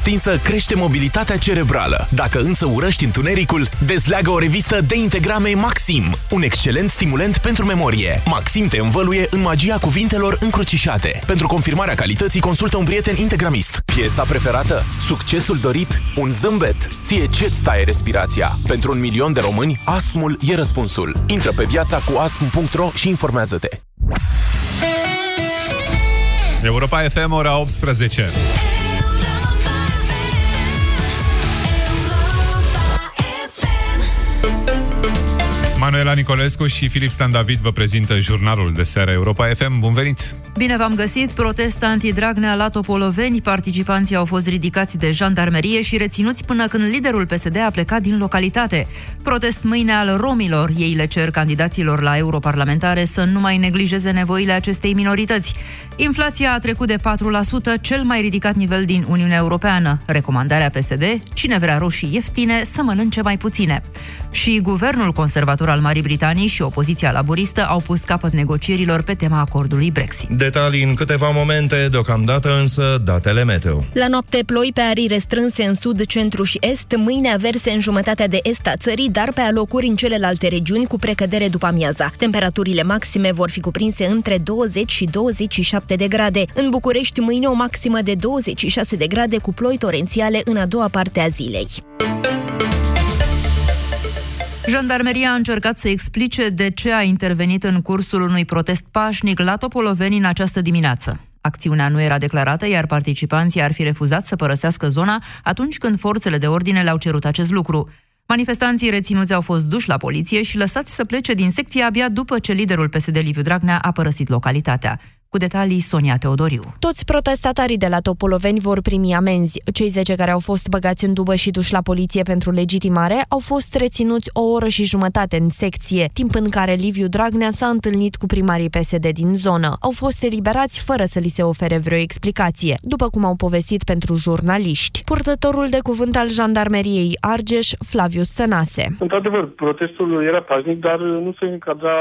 stinsă crește mobilitatea cerebrală. Dacă însă urăști întunericul, dezleagă o revistă de integrame Maxim, un excelent stimulant pentru memorie. Maxim te învăluie în magia cuvintelor încrucișate. Pentru confirmarea calității, consultă un prieten integramist. Piesa preferată? Succesul dorit? Un zâmbet? Ție ce-ți taie respirația? Pentru un milion de români, astmul e răspunsul. Intră pe viața cu astm.ro și informează-te. Europa FM, ora 18. Manuela Nicolescu și Filip Stan David vă prezintă jurnalul de seară Europa FM. Bun venit! Bine v-am găsit! Protest anti-Dragnea la Topoloveni. Participanții au fost ridicați de jandarmerie și reținuți până când liderul PSD a plecat din localitate. Protest mâine al romilor. Ei le cer candidaților la europarlamentare să nu mai neglijeze nevoile acestei minorități. Inflația a trecut de 4%, cel mai ridicat nivel din Uniunea Europeană. Recomandarea PSD, cine vrea roșii ieftine, să mănânce mai puține. Și guvernul conservator al Marii Britanii și opoziția laboristă au pus capăt negocierilor pe tema acordului Brexit. Detalii în câteva momente, deocamdată însă datele meteo. La noapte ploi pe arii restrânse în sud, centru și est, mâine averse în jumătatea de est a țării, dar pe alocuri în celelalte regiuni cu precădere după amiaza. Temperaturile maxime vor fi cuprinse între 20 și 27 de grade. În București mâine o maximă de 26 de grade cu ploi torențiale în a doua parte a zilei. Jandarmeria a încercat să explice de ce a intervenit în cursul unui protest pașnic la Topoloveni în această dimineață. Acțiunea nu era declarată, iar participanții ar fi refuzat să părăsească zona atunci când forțele de ordine le-au cerut acest lucru. Manifestanții reținuți au fost duși la poliție și lăsați să plece din secție abia după ce liderul PSD Liviu Dragnea a părăsit localitatea. Cu detalii Sonia Teodoriu. Toți protestatarii de la Topoloveni vor primi amenzi. Cei 10 care au fost băgați în dubă și duși la poliție pentru legitimare au fost reținuți o oră și jumătate în secție, timp în care Liviu Dragnea s-a întâlnit cu primarii PSD din zonă. Au fost eliberați fără să li se ofere vreo explicație, după cum au povestit pentru jurnaliști. Purtătorul de cuvânt al jandarmeriei Argeș, Flaviu Stănase. Într-adevăr, protestul era pașnic, dar nu se încadra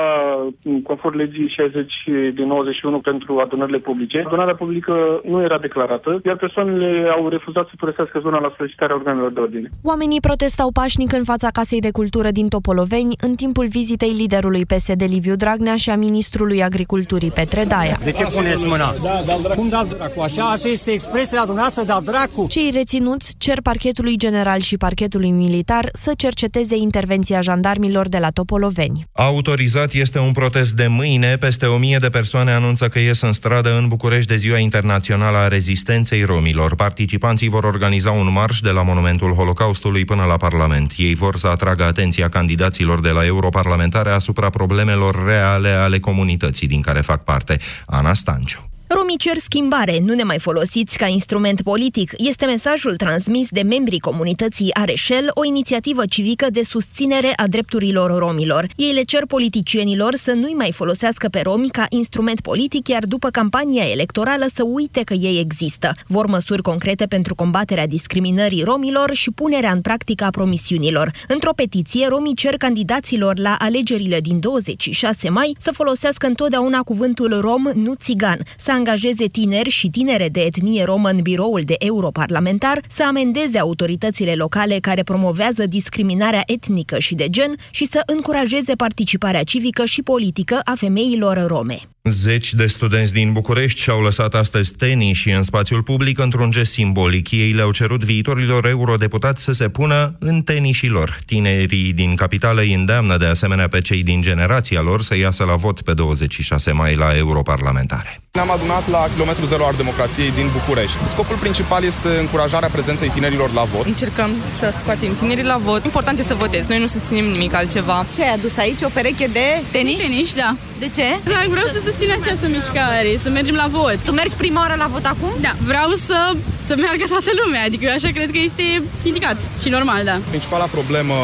conform legii 60 din 91 pentru pentru adunările publice. Adunarea publică nu era declarată, iar persoanele au refuzat să părăsească zona la solicitarea organelor de ordine. Oamenii protestau pașnic în fața Casei de Cultură din Topoloveni în timpul vizitei liderului PSD Liviu Dragnea și a ministrului Agriculturii Petre Daia. De ce puneți mâna? Da, da, dracu. Cum da dracu? Așa, asta este expresia dumneavoastră, da dracu. Cei reținuți cer parchetului general și parchetului militar să cerceteze intervenția jandarmilor de la Topoloveni. Autorizat este un protest de mâine. Peste o mie de persoane anunță că ies în stradă în București de Ziua Internațională a Rezistenței Romilor. Participanții vor organiza un marș de la Monumentul Holocaustului până la Parlament. Ei vor să atragă atenția candidaților de la europarlamentare asupra problemelor reale ale comunității din care fac parte. Ana Stanciu. Romii cer schimbare, nu ne mai folosiți ca instrument politic, este mesajul transmis de membrii comunității Areșel, o inițiativă civică de susținere a drepturilor romilor. Ei le cer politicienilor să nu-i mai folosească pe romi ca instrument politic, iar după campania electorală să uite că ei există. Vor măsuri concrete pentru combaterea discriminării romilor și punerea în practică a promisiunilor. Într-o petiție, romii cer candidaților la alegerile din 26 mai să folosească întotdeauna cuvântul rom, nu țigan, să angajeze tineri și tinere de etnie romă în biroul de europarlamentar, să amendeze autoritățile locale care promovează discriminarea etnică și de gen și să încurajeze participarea civică și politică a femeilor rome. Zeci de studenți din București și-au lăsat astăzi tenis și în spațiul public într-un gest simbolic. Ei le-au cerut viitorilor eurodeputați să se pună în tenișii lor. Tinerii din capitală îi îndeamnă de asemenea pe cei din generația lor să iasă la vot pe 26 mai la europarlamentare. Ne-am adunat la kilometru zero al democrației din București. Scopul principal este încurajarea prezenței tinerilor la vot. Încercăm să scoatem tinerii la vot. Important este să votez. Noi nu susținem nimic altceva. Ce ai adus aici? O pereche de tenis? Tenis, da. De ce? Da, vreau să susțin această mișcare, să mergem la vot. Tu mergi prima oară la vot acum? Da, vreau să, să meargă toată lumea, adică eu așa cred că este indicat și normal, da. Principala problemă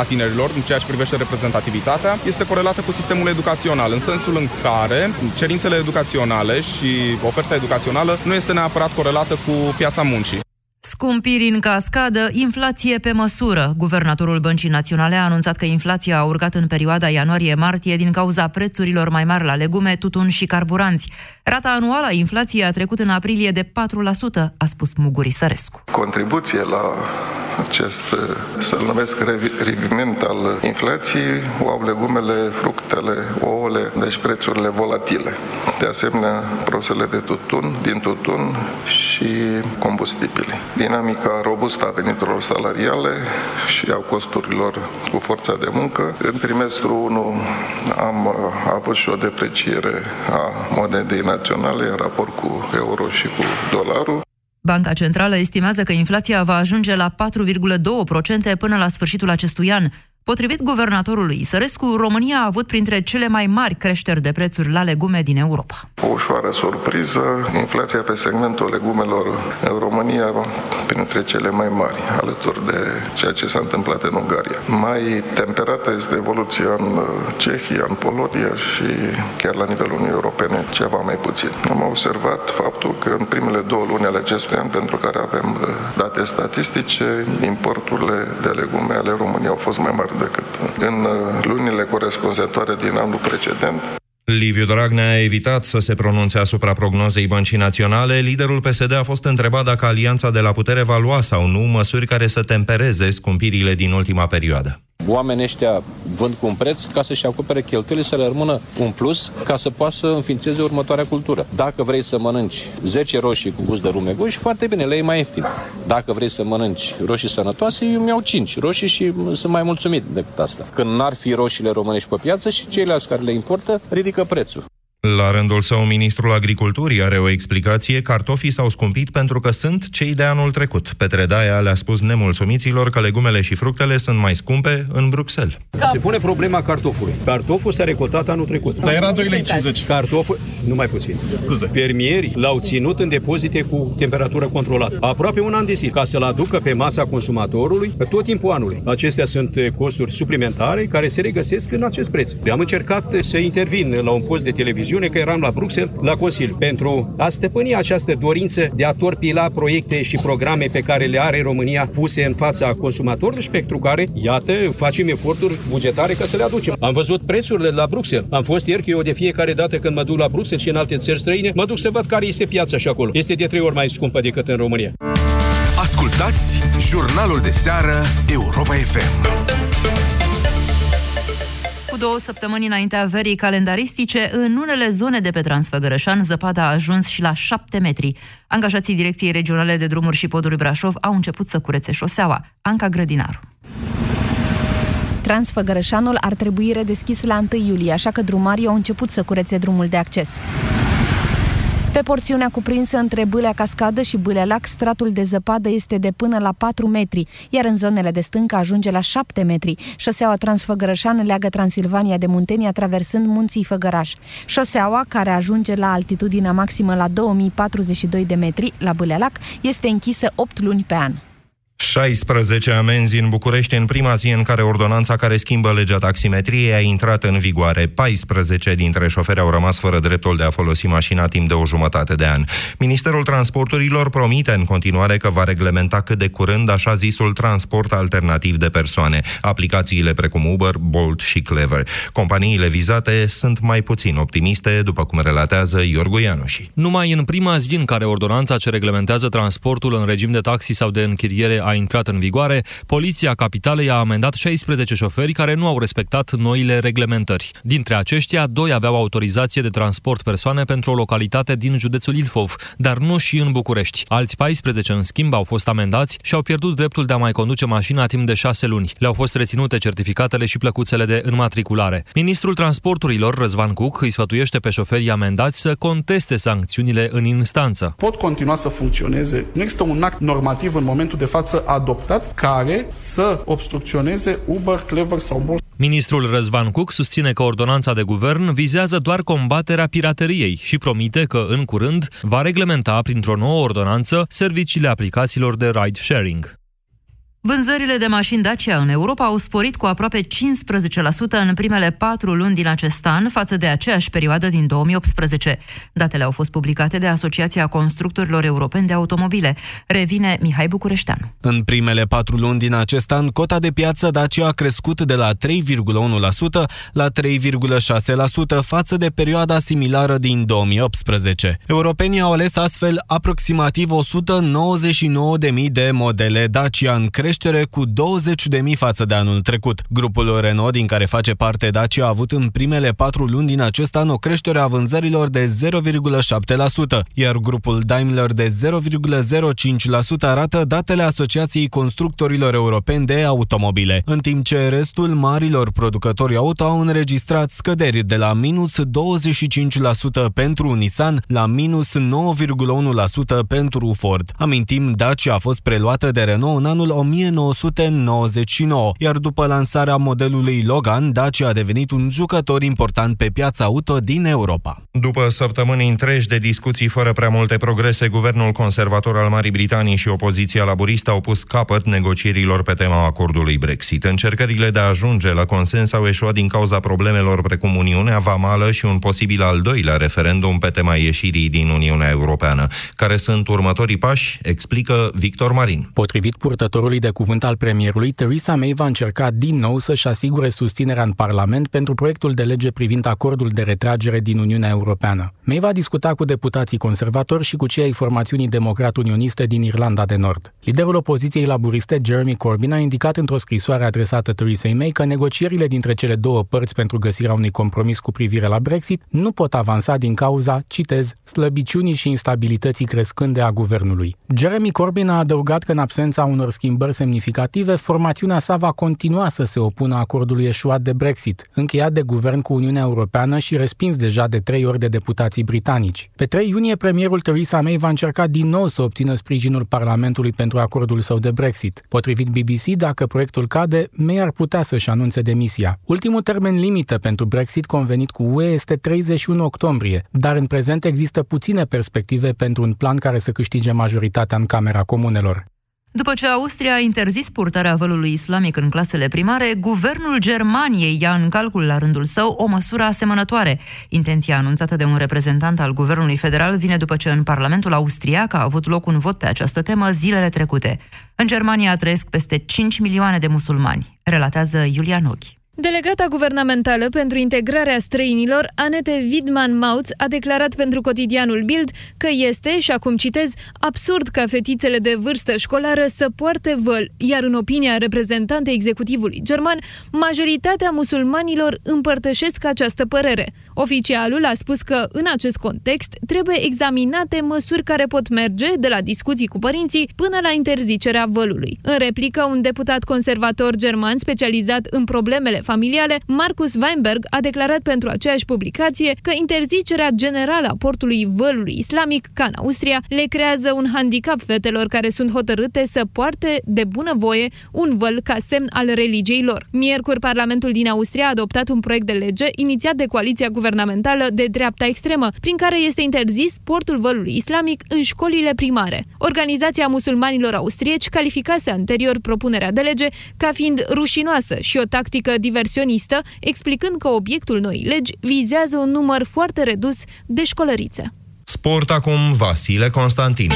a tinerilor în ceea ce privește reprezentativitatea este corelată cu sistemul educațional, în sensul în care cerințele educaționale și oferta educațională nu este neapărat corelată cu piața muncii. Scumpiri în cascadă, inflație pe măsură. Guvernatorul Băncii Naționale a anunțat că inflația a urcat în perioada ianuarie-martie din cauza prețurilor mai mari la legume, tutun și carburanți. Rata anuală a inflației a trecut în aprilie de 4%, a spus Muguri Sărescu. Contribuție la acest, să-l numesc, reviment al inflației, o au legumele, fructele, ouăle, deci prețurile volatile. De asemenea, prosele de tutun, din tutun și combustibili. Dinamica robustă a veniturilor salariale și a costurilor cu forța de muncă. În trimestru 1 am uh, avut și o depreciere a monedei naționale în raport cu euro și cu dolarul. Banca Centrală estimează că inflația va ajunge la 4,2% până la sfârșitul acestui an. Potrivit guvernatorului Sărescu, România a avut printre cele mai mari creșteri de prețuri la legume din Europa. O ușoară surpriză, inflația pe segmentul legumelor în România printre cele mai mari, alături de ceea ce s-a întâmplat în Ungaria. Mai temperată este evoluția în Cehia, în Polonia și chiar la nivelul Uniunii Europene ceva mai puțin. Am observat faptul că în primele două luni ale acestui an, pentru care avem date statistice, importurile de legume ale României au fost mai mari decât în uh, lunile corespunzătoare din anul precedent. Liviu Dragnea a evitat să se pronunțe asupra prognozei Băncii Naționale. Liderul PSD a fost întrebat dacă alianța de la putere va lua sau nu măsuri care să tempereze scumpirile din ultima perioadă oamenii ăștia vând cu un preț ca să-și acopere cheltuielile, să le rămână un plus ca să poată să înființeze următoarea cultură. Dacă vrei să mănânci 10 roșii cu gust de rumeguș, foarte bine, le e mai ieftin. Dacă vrei să mănânci roșii sănătoase, eu mi-au 5 roșii și sunt mai mulțumit decât asta. Când n-ar fi roșiile românești pe piață și ceilalți care le importă, ridică prețul. La rândul său, ministrul agriculturii are o explicație. Cartofii s-au scumpit pentru că sunt cei de anul trecut. Petre Daia le-a spus nemulțumiților că legumele și fructele sunt mai scumpe în Bruxelles. Se pune problema cartofului. Cartoful s-a recotat anul trecut. Dar era 2,50 lei. Cartoful, nu mai puțin. Scuze. Fermierii l-au ținut în depozite cu temperatură controlată. Aproape un an de zi, ca să-l aducă pe masa consumatorului tot timpul anului. Acestea sunt costuri suplimentare care se regăsesc în acest preț. Am încercat să intervin la un post de televiziune televiziune, că eram la Bruxelles, la Consiliu, pentru a stăpâni această dorință de a torpila proiecte și programe pe care le are România puse în fața consumatorilor și pentru care, iată, facem eforturi bugetare ca să le aducem. Am văzut prețurile de la Bruxelles. Am fost ieri că eu de fiecare dată când mă duc la Bruxelles și în alte țări străine, mă duc să văd care este piața și acolo. Este de trei ori mai scumpă decât în România. Ascultați jurnalul de seară Europa FM două săptămâni înaintea verii calendaristice, în unele zone de pe Transfăgărășan, zăpada a ajuns și la 7 metri. Angajații Direcției Regionale de Drumuri și Poduri Brașov au început să curețe șoseaua. Anca Grădinaru. Transfăgărășanul ar trebui redeschis la 1 iulie, așa că drumarii au început să curețe drumul de acces. Pe porțiunea cuprinsă între Bâlea Cascadă și Bâlea Lac, stratul de zăpadă este de până la 4 metri, iar în zonele de stâncă ajunge la 7 metri. Șoseaua Transfăgărășan leagă Transilvania de Muntenia traversând munții Făgăraș. Șoseaua, care ajunge la altitudinea maximă la 2042 de metri, la Bâlea Lac, este închisă 8 luni pe an. 16 amenzi în București în prima zi în care ordonanța care schimbă legea taximetriei a intrat în vigoare. 14 dintre șoferi au rămas fără dreptul de a folosi mașina timp de o jumătate de an. Ministerul Transporturilor promite în continuare că va reglementa cât de curând așa zisul transport alternativ de persoane, aplicațiile precum Uber, Bolt și Clever. Companiile vizate sunt mai puțin optimiste, după cum relatează Iorgu Ianuși. Numai în prima zi în care ordonanța ce reglementează transportul în regim de taxi sau de închiriere a intrat în vigoare, Poliția Capitalei a amendat 16 șoferi care nu au respectat noile reglementări. Dintre aceștia, doi aveau autorizație de transport persoane pentru o localitate din județul Ilfov, dar nu și în București. Alți 14, în schimb, au fost amendați și au pierdut dreptul de a mai conduce mașina timp de șase luni. Le-au fost reținute certificatele și plăcuțele de înmatriculare. Ministrul Transporturilor, Răzvan Cuc, îi sfătuiește pe șoferii amendați să conteste sancțiunile în instanță. Pot continua să funcționeze. Nu există un act normativ în momentul de față adoptat care să obstrucționeze Uber, Clever sau Bolt. Ministrul Răzvan Cuc susține că ordonanța de guvern vizează doar combaterea pirateriei și promite că, în curând, va reglementa printr-o nouă ordonanță serviciile aplicațiilor de ride-sharing. Vânzările de mașini Dacia în Europa au sporit cu aproape 15% în primele patru luni din acest an față de aceeași perioadă din 2018. Datele au fost publicate de Asociația Constructorilor Europeni de Automobile. Revine Mihai Bucureșteanu. În primele patru luni din acest an, cota de piață Dacia a crescut de la 3,1% la 3,6% față de perioada similară din 2018. Europenii au ales astfel aproximativ 199.000 de modele Dacia în creștere creștere cu 20.000 față de anul trecut. Grupul Renault, din care face parte Dacia, a avut în primele patru luni din acest an o creștere a vânzărilor de 0,7%, iar grupul Daimler de 0,05% arată datele Asociației Constructorilor Europeni de Automobile, în timp ce restul marilor producători auto au înregistrat scăderi de la minus 25% pentru Nissan la minus 9,1% pentru Ford. Amintim, Dacia a fost preluată de Renault în anul 1999, iar după lansarea modelului Logan, Dacia a devenit un jucător important pe piața auto din Europa. După săptămâni întregi de discuții fără prea multe progrese, guvernul conservator al Marii Britanii și opoziția laburistă au pus capăt negocierilor pe tema acordului Brexit. Încercările de a ajunge la consens au eșuat din cauza problemelor precum Uniunea Vamală și un posibil al doilea referendum pe tema ieșirii din Uniunea Europeană. Care sunt următorii pași? Explică Victor Marin. Potrivit purtătorului de de cuvânt al premierului, Theresa May va încerca din nou să-și asigure susținerea în Parlament pentru proiectul de lege privind acordul de retragere din Uniunea Europeană. May va discuta cu deputații conservatori și cu cei ai formațiunii democrat-unioniste din Irlanda de Nord. Liderul opoziției laburiste, Jeremy Corbyn, a indicat într-o scrisoare adresată Theresa May că negocierile dintre cele două părți pentru găsirea unui compromis cu privire la Brexit nu pot avansa din cauza, citez, slăbiciunii și instabilității crescânde a guvernului. Jeremy Corbyn a adăugat că în absența unor schimbări semnificative, formațiunea sa va continua să se opună acordului eșuat de Brexit, încheiat de guvern cu Uniunea Europeană și respins deja de trei ori de deputații britanici. Pe 3 iunie, premierul Theresa May va încerca din nou să obțină sprijinul Parlamentului pentru acordul său de Brexit. Potrivit BBC, dacă proiectul cade, May ar putea să-și anunțe demisia. Ultimul termen limită pentru Brexit convenit cu UE este 31 octombrie, dar în prezent există puține perspective pentru un plan care să câștige majoritatea în Camera Comunelor. După ce Austria a interzis purtarea vălului islamic în clasele primare, guvernul Germaniei ia în calcul la rândul său o măsură asemănătoare. Intenția anunțată de un reprezentant al guvernului federal vine după ce în Parlamentul austriac a avut loc un vot pe această temă zilele trecute. În Germania trăiesc peste 5 milioane de musulmani, relatează Iulian Ochi. Delegata guvernamentală pentru integrarea străinilor, Anete Widman-Mautz, a declarat pentru cotidianul Bild că este, și acum citez, absurd ca fetițele de vârstă școlară să poarte văl, iar în opinia reprezentantei executivului german, majoritatea musulmanilor împărtășesc această părere. Oficialul a spus că, în acest context, trebuie examinate măsuri care pot merge de la discuții cu părinții până la interzicerea vălului. În replică, un deputat conservator german specializat în problemele familiale, Marcus Weinberg a declarat pentru aceeași publicație că interzicerea generală a portului vălului islamic, ca în Austria, le creează un handicap fetelor care sunt hotărâte să poarte de bunăvoie un văl ca semn al religiei lor. Miercuri, Parlamentul din Austria a adoptat un proiect de lege inițiat de coaliția guvernamentală de dreapta extremă, prin care este interzis portul vălului islamic în școlile primare. Organizația musulmanilor austrieci calificase anterior propunerea de lege ca fiind rușinoasă și o tactică diversă diversionistă, explicând că obiectul noii legi vizează un număr foarte redus de școlărițe. Sport acum Vasile Constantin.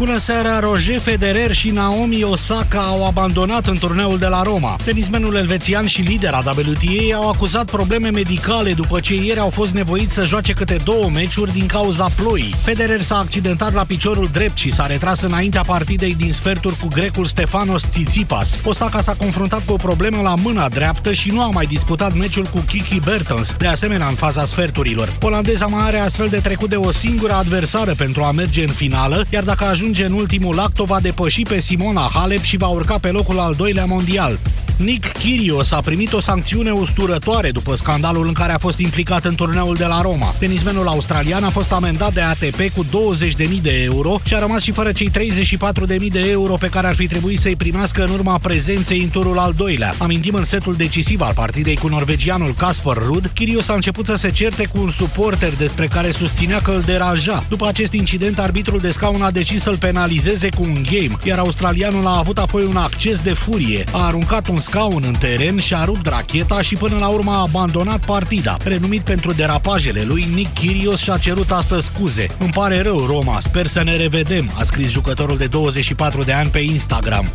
Bună seara, Roger Federer și Naomi Osaka au abandonat în turneul de la Roma. Tenismenul elvețian și lidera WTA au acuzat probleme medicale după ce ieri au fost nevoiți să joace câte două meciuri din cauza ploii. Federer s-a accidentat la piciorul drept și s-a retras înaintea partidei din sferturi cu grecul Stefanos Tsitsipas. Osaka s-a confruntat cu o problemă la mâna dreaptă și nu a mai disputat meciul cu Kiki Bertens, de asemenea în faza sferturilor. Olandeza mai are astfel de trecut de o singură adversară pentru a merge în finală, iar dacă ajunge ajunge în ultimul act, o va depăși pe Simona Halep și va urca pe locul al doilea mondial. Nick Kyrgios a primit o sancțiune usturătoare după scandalul în care a fost implicat în turneul de la Roma. Tenismenul australian a fost amendat de ATP cu 20.000 de euro și a rămas și fără cei 34.000 de euro pe care ar fi trebuit să-i primească în urma prezenței în turul al doilea. Amintim în setul decisiv al partidei cu norvegianul Casper Rudd, Kyrgios a început să se certe cu un suporter despre care susținea că îl deranja. După acest incident, arbitrul de scaun a decis să-l penalizeze cu un game, iar australianul a avut apoi un acces de furie. A aruncat un scaun în teren și a rupt racheta și până la urmă a abandonat partida. Renumit pentru derapajele lui, Nick Kyrgios și-a cerut astăzi scuze. Îmi pare rău, Roma, sper să ne revedem, a scris jucătorul de 24 de ani pe Instagram.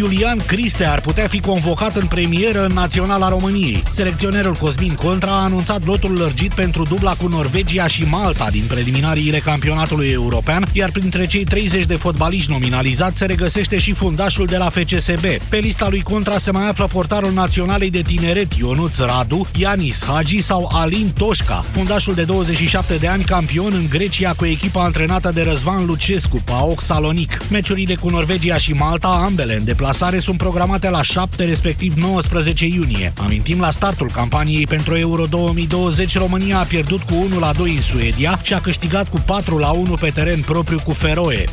Iulian Criste ar putea fi convocat în premieră în Naționala României. Selecționerul Cosmin Contra a anunțat lotul lărgit pentru dubla cu Norvegia și Malta din preliminariile campionatului european, iar printre cei 30 de fotbaliști nominalizați se regăsește și fundașul de la FCSB. Pe lista lui Contra se mai află portarul naționalei de tineret Ionuț Radu, Ianis Hagi sau Alin Toșca, fundașul de 27 de ani campion în Grecia cu echipa antrenată de Răzvan Lucescu, PAOK Salonic. Meciurile cu Norvegia și Malta, ambele în deplasare, sunt programate la 7, respectiv 19 iunie. Amintim, la startul campaniei pentru Euro 2020, România a pierdut cu 1 la 2 în Suedia și a câștigat cu 4 la 1 pe teren propriu cu Feroe.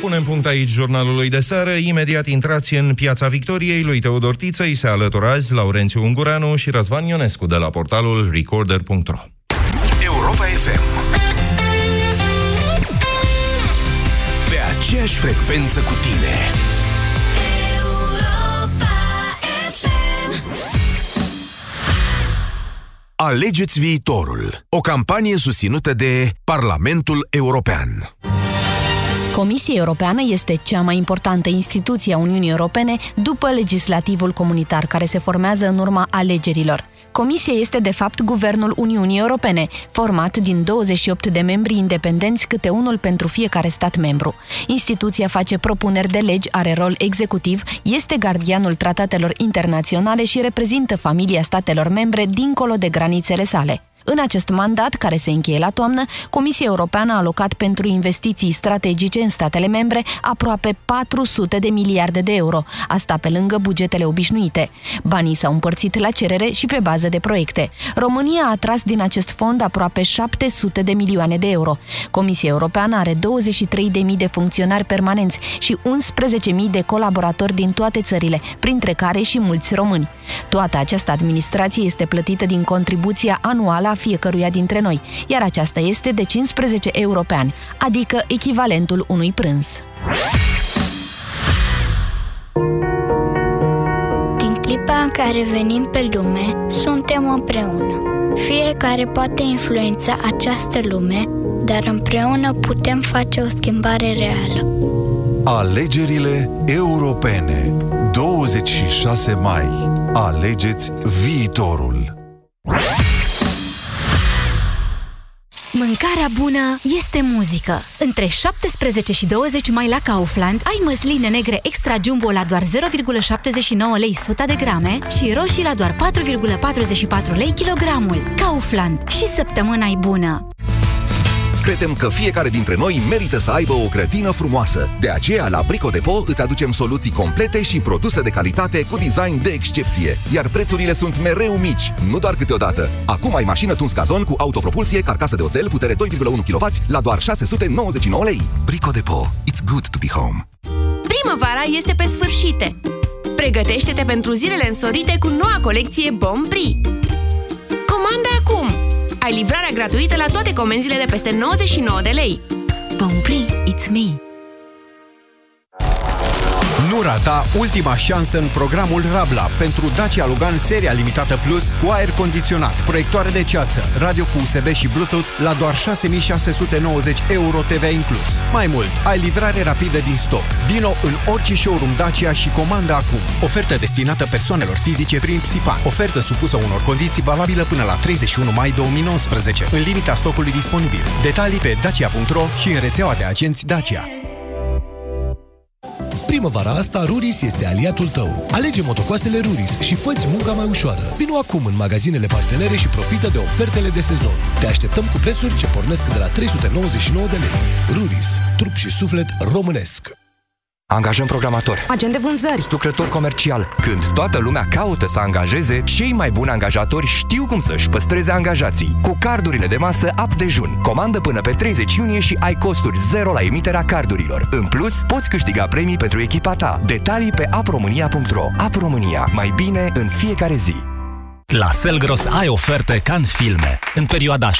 Punem punct aici jurnalului de seară. Imediat intrați în Piața Victoriei. Lui Teodor Tiță îi se alătură azi Laurențiu Ungureanu și Răzvan Ionescu de la portalul recorder.ro Europa aceeași frecvență cu tine Alegeți viitorul. O campanie susținută de Parlamentul European. Comisia Europeană este cea mai importantă instituție a Uniunii Europene după legislativul comunitar care se formează în urma alegerilor. Comisia este de fapt Guvernul Uniunii Europene, format din 28 de membri independenți, câte unul pentru fiecare stat membru. Instituția face propuneri de legi, are rol executiv, este gardianul tratatelor internaționale și reprezintă familia statelor membre dincolo de granițele sale. În acest mandat, care se încheie la toamnă, Comisia Europeană a alocat pentru investiții strategice în statele membre aproape 400 de miliarde de euro, asta pe lângă bugetele obișnuite. Banii s-au împărțit la cerere și pe bază de proiecte. România a atras din acest fond aproape 700 de milioane de euro. Comisia Europeană are 23.000 de funcționari permanenți și 11.000 de colaboratori din toate țările, printre care și mulți români. Toată această administrație este plătită din contribuția anuală a fiecăruia dintre noi, iar aceasta este de 15 euro pe an, adică echivalentul unui prânz. Din clipa în care venim pe lume, suntem împreună. Fiecare poate influența această lume, dar împreună putem face o schimbare reală. Alegerile europene. 26 mai. Alegeți viitorul. Mâncarea bună este muzică. Între 17 și 20 mai la Kaufland ai măsline negre extra jumbo la doar 0,79 lei 100 de grame și roșii la doar 4,44 lei kilogramul. Kaufland. Și săptămâna e bună! Credem că fiecare dintre noi merită să aibă o grădină frumoasă. De aceea, la Brico Depo îți aducem soluții complete și produse de calitate cu design de excepție. Iar prețurile sunt mereu mici, nu doar câteodată. Acum ai mașină tuns cazon cu autopropulsie, carcasă de oțel, putere 2,1 kW la doar 699 lei. Brico Depo. It's good to be home. Primăvara este pe sfârșite. Pregătește-te pentru zilele însorite cu noua colecție Bon Prix. Comanda acum! Ai livrarea gratuită la toate comenzile de peste 99 de lei. Bon Prix, it's me! Nu rata ultima șansă în programul Rabla pentru Dacia Logan seria limitată Plus cu aer condiționat, proiectoare de ceață, radio cu USB și Bluetooth la doar 6690 euro TVA inclus. Mai mult, ai livrare rapidă din stoc. Vino în orice showroom Dacia și comandă acum. Ofertă destinată persoanelor fizice prin Psipan. Ofertă supusă unor condiții valabilă până la 31 mai 2019, în limita stocului disponibil. Detalii pe dacia.ro și în rețeaua de agenți Dacia. Primăvara asta, Ruris este aliatul tău. Alege motocoasele Ruris și fă munca mai ușoară. Vino acum în magazinele partenere și profită de ofertele de sezon. Te așteptăm cu prețuri ce pornesc de la 399 de lei. Ruris, trup și suflet românesc. Angajăm programator, agent de vânzări, lucrător comercial. Când toată lumea caută să angajeze, cei mai buni angajatori știu cum să-și păstreze angajații. Cu cardurile de masă Up Dejun. Comandă până pe 30 iunie și ai costuri zero la emiterea cardurilor. În plus, poți câștiga premii pentru echipa ta. Detalii pe apromânia.ro Apromânia. Mai bine în fiecare zi. La Selgros ai oferte ca în filme. În perioada 16-19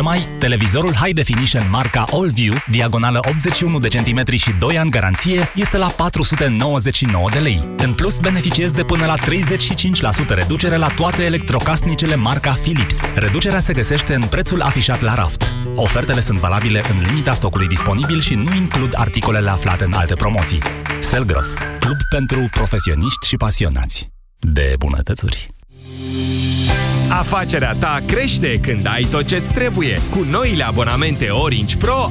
mai, televizorul High Definition marca AllView, diagonală 81 de centimetri și 2 ani garanție, este la 499 de lei. În plus, beneficiezi de până la 35% reducere la toate electrocasnicele marca Philips. Reducerea se găsește în prețul afișat la raft. Ofertele sunt valabile în limita stocului disponibil și nu includ articolele aflate în alte promoții. Selgros, club pentru profesioniști și pasionați de bunătățuri. Afacerea ta crește când ai tot ce-ți trebuie. Cu noile abonamente Orange Pro